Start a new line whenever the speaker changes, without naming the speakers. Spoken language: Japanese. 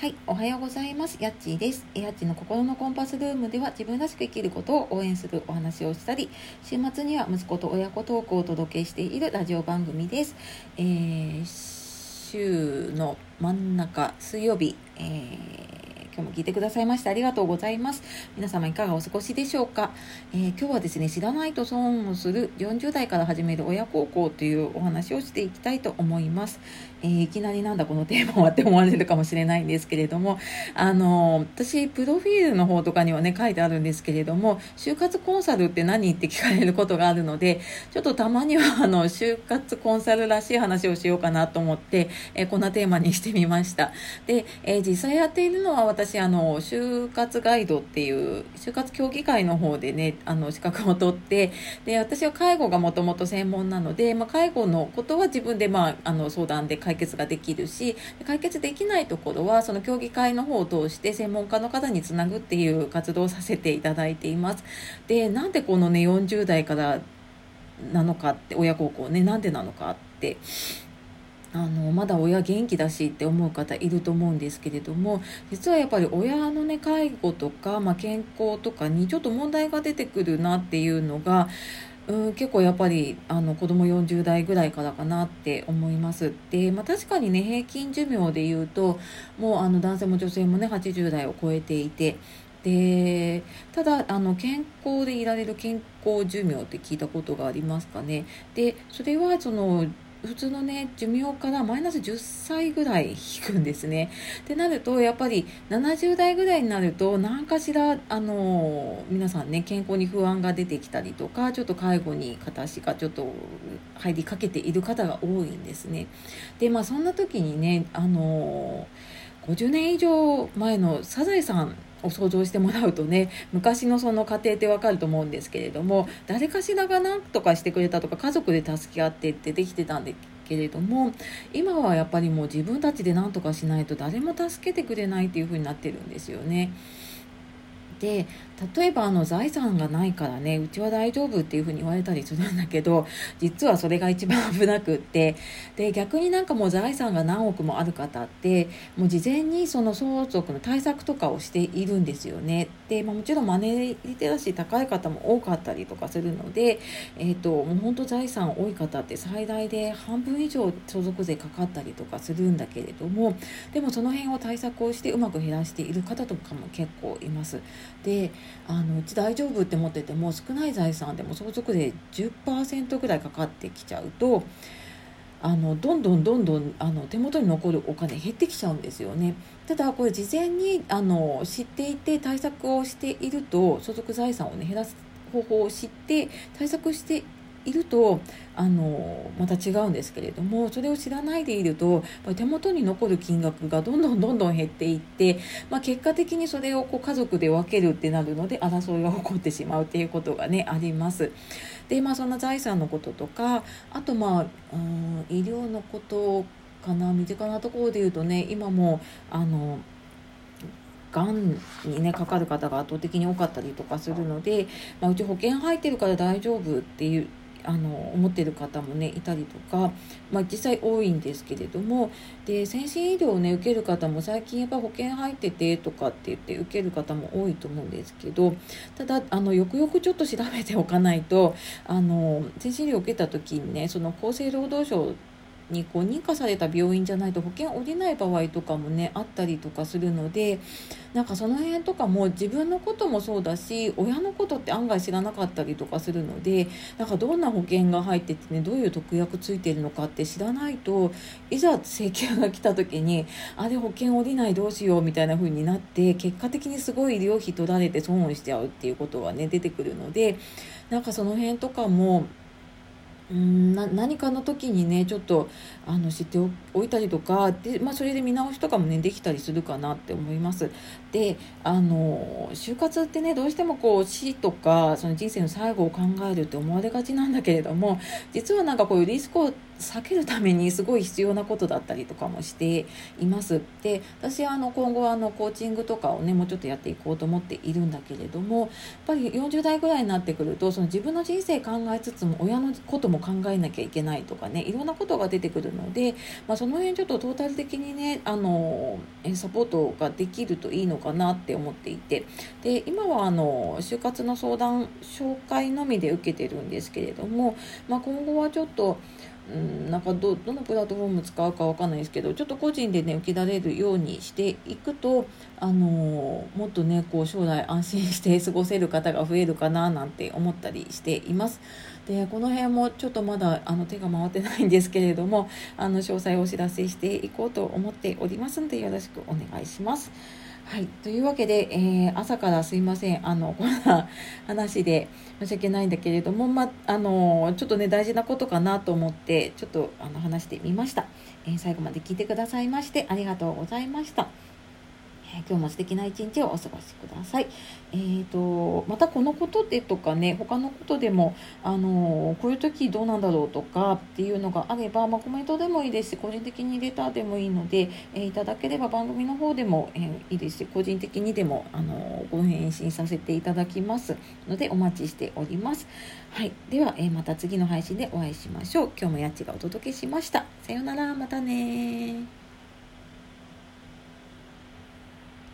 はい、おはようございます。やっちーです。やっちの心のコンパスルームでは自分らしく生きることを応援するお話をしたり、週末には息子と親子トークをお届けしているラジオ番組です。えー、週の真ん中、水曜日、え今日も聞いてくださいましてありがとうございます。皆様いかがお過ごしでしょうか、えー、今日はですね、知らないと損をする40代から始める親孝行というお話をしていきたいと思います。えー、いきなりなんだこのテーマはって思われるかもしれないんですけれども、あの私、プロフィールの方とかにはね、書いてあるんですけれども、就活コンサルって何？って聞かれることがあるので、ちょっとたまには、あの、就活コンサルらしい話をしようかなと思って、えー、こんなテーマにしてみました。で、え実際やっているのは私私あの就活ガイドっていう就活協議会の方でねあの資格を取ってで私は介護がもともと専門なので、まあ、介護のことは自分で、まあ、あの相談で解決ができるし解決できないところはその協議会の方を通して専門家の方につなぐっていう活動をさせていただいています。でなんでこのね40代からなのかって親孝行ねなんでなのかってあのまだ親元気だしって思う方いると思うんですけれども実はやっぱり親のね介護とか、まあ、健康とかにちょっと問題が出てくるなっていうのがうん、結構やっぱりあの子供40代ぐらいからかなって思います。で、まあ、確かにね平均寿命で言うともうあの男性も女性もね80代を超えていてでただあの健康でいられる健康寿命って聞いたことがありますかね。でそれはその普通のね寿命からマイナス10歳ぐらい引くんですね。ってなるとやっぱり70代ぐらいになると何かしらあの皆さんね健康に不安が出てきたりとかちょっと介護に片足がちょっと入りかけている方が多いんですね。でまあそんな時にねあの50年以上前のサザエさんを想像してもらうとね昔のその家庭ってわかると思うんですけれども誰かしらが何とかしてくれたとか家族で助け合ってってできてたんでけれども今はやっぱりもう自分たちで何とかしないと誰も助けてくれないっていう風になってるんですよね。で例えばあの財産がないからねうちは大丈夫っていうふうに言われたりするんだけど実はそれが一番危なくってで逆になんかもう財産が何億もある方ってもう事前にその相続の対策とかをしているんですよねで、まあ、もちろんマネーリテラシー高い方も多かったりとかするので、えーと、もう本当財産多い方って最大で半分以上相続税かかったりとかするんだけれどもでもその辺を対策をしてうまく減らしている方とかも結構います。であのうち大丈夫って思ってても少ない財産でも相続税10%ぐらいかかってきちゃうとあのどんどんどんどんあの手元に残るお金減ってきちゃうんですよね。ただこれ事前にあの知っていて対策をしていると相続財産をね減らす方法を知って対策しているとあのまた違うんですけれどもそれを知らないでいると手元に残る金額がどんどん どんどん減っていって、まあ、結果的にそれをこう家族で分けるってなるので争いが起こってしまうっていうことがねあります。でまあそんな財産のこととかあとまあうん医療のことかな身近なところで言うとね今もあのがんにねかかる方が圧倒的に多かったりとかするので、まあ、うち保険入ってるから大丈夫っていうあの思ってる方もねいたりとか、まあ、実際多いんですけれどもで先進医療をね受ける方も最近やっぱ保険入っててとかって言って受ける方も多いと思うんですけどただあのよくよくちょっと調べておかないとあの先進医療を受けた時にねその厚生労働省にこう認可された病院じゃないと保険下りない場合とかもねあったりとかするのでなんかその辺とかも自分のこともそうだし親のことって案外知らなかったりとかするのでなんかどんな保険が入っててねどういう特約ついてるのかって知らないといざ請求が来た時にあれ保険下りないどうしようみたいな風になって結果的にすごい医療費取られて損をしちゃうっていうことがね出てくるのでなんかその辺とかもうんな何かの時にねちょっとあの知っておいたりとかで、まあ、それで見直しとかもねできたりするかなって思います。であの就活ってねどうしてもこう死とかその人生の最後を考えるって思われがちなんだけれども実はなんかこういうリスクを避けるためにすごい必要なことだったりとかもしています。で私はあの今後あのコーチングとかをねもうちょっとやっていこうと思っているんだけれどもやっぱり40代ぐらいになってくるとその自分の人生考えつつも親のこともも考えなきゃいけないとかねいろんなことが出てくるので、まあ、その辺ちょっとトータル的にねあのサポートができるといいのかなって思っていてで今はあの就活の相談紹介のみで受けてるんですけれども、まあ、今後はちょっとうん、なんかどどのプラットフォーム使うかわかんないですけどちょっと個人でね受けられるようにしていくと、あのー、もっとねこう将来安心して過ごせる方が増えるかななんて思ったりしています。でこの辺もちょっとまだあの手が回ってないんですけれども あの詳細をお知らせしていこうと思っておりますのでよろしくお願いします。はい。というわけで、えー、朝からすいません。あの、こんな話で申し訳ないんだけれども、まあ、の、ちょっとね、大事なことかなと思って、ちょっと、あの、話してみました。えー、最後まで聞いてくださいまして、ありがとうございました。今日も素敵な一日をお過ごしください。えーと、またこのことでとかね他のことでも、あのこういう時どうなんだろうとかっていうのがあれば、まあ、コメントでもいいですし個人的にレターでもいいので、えー、いただければ番組の方でも、えー、いいですし個人的にでも、あのご返信させていただきますのでお待ちしております。はい、では、え、また次の配信でお会いしましょう。今日もやっちがお届けしました。さようならまたね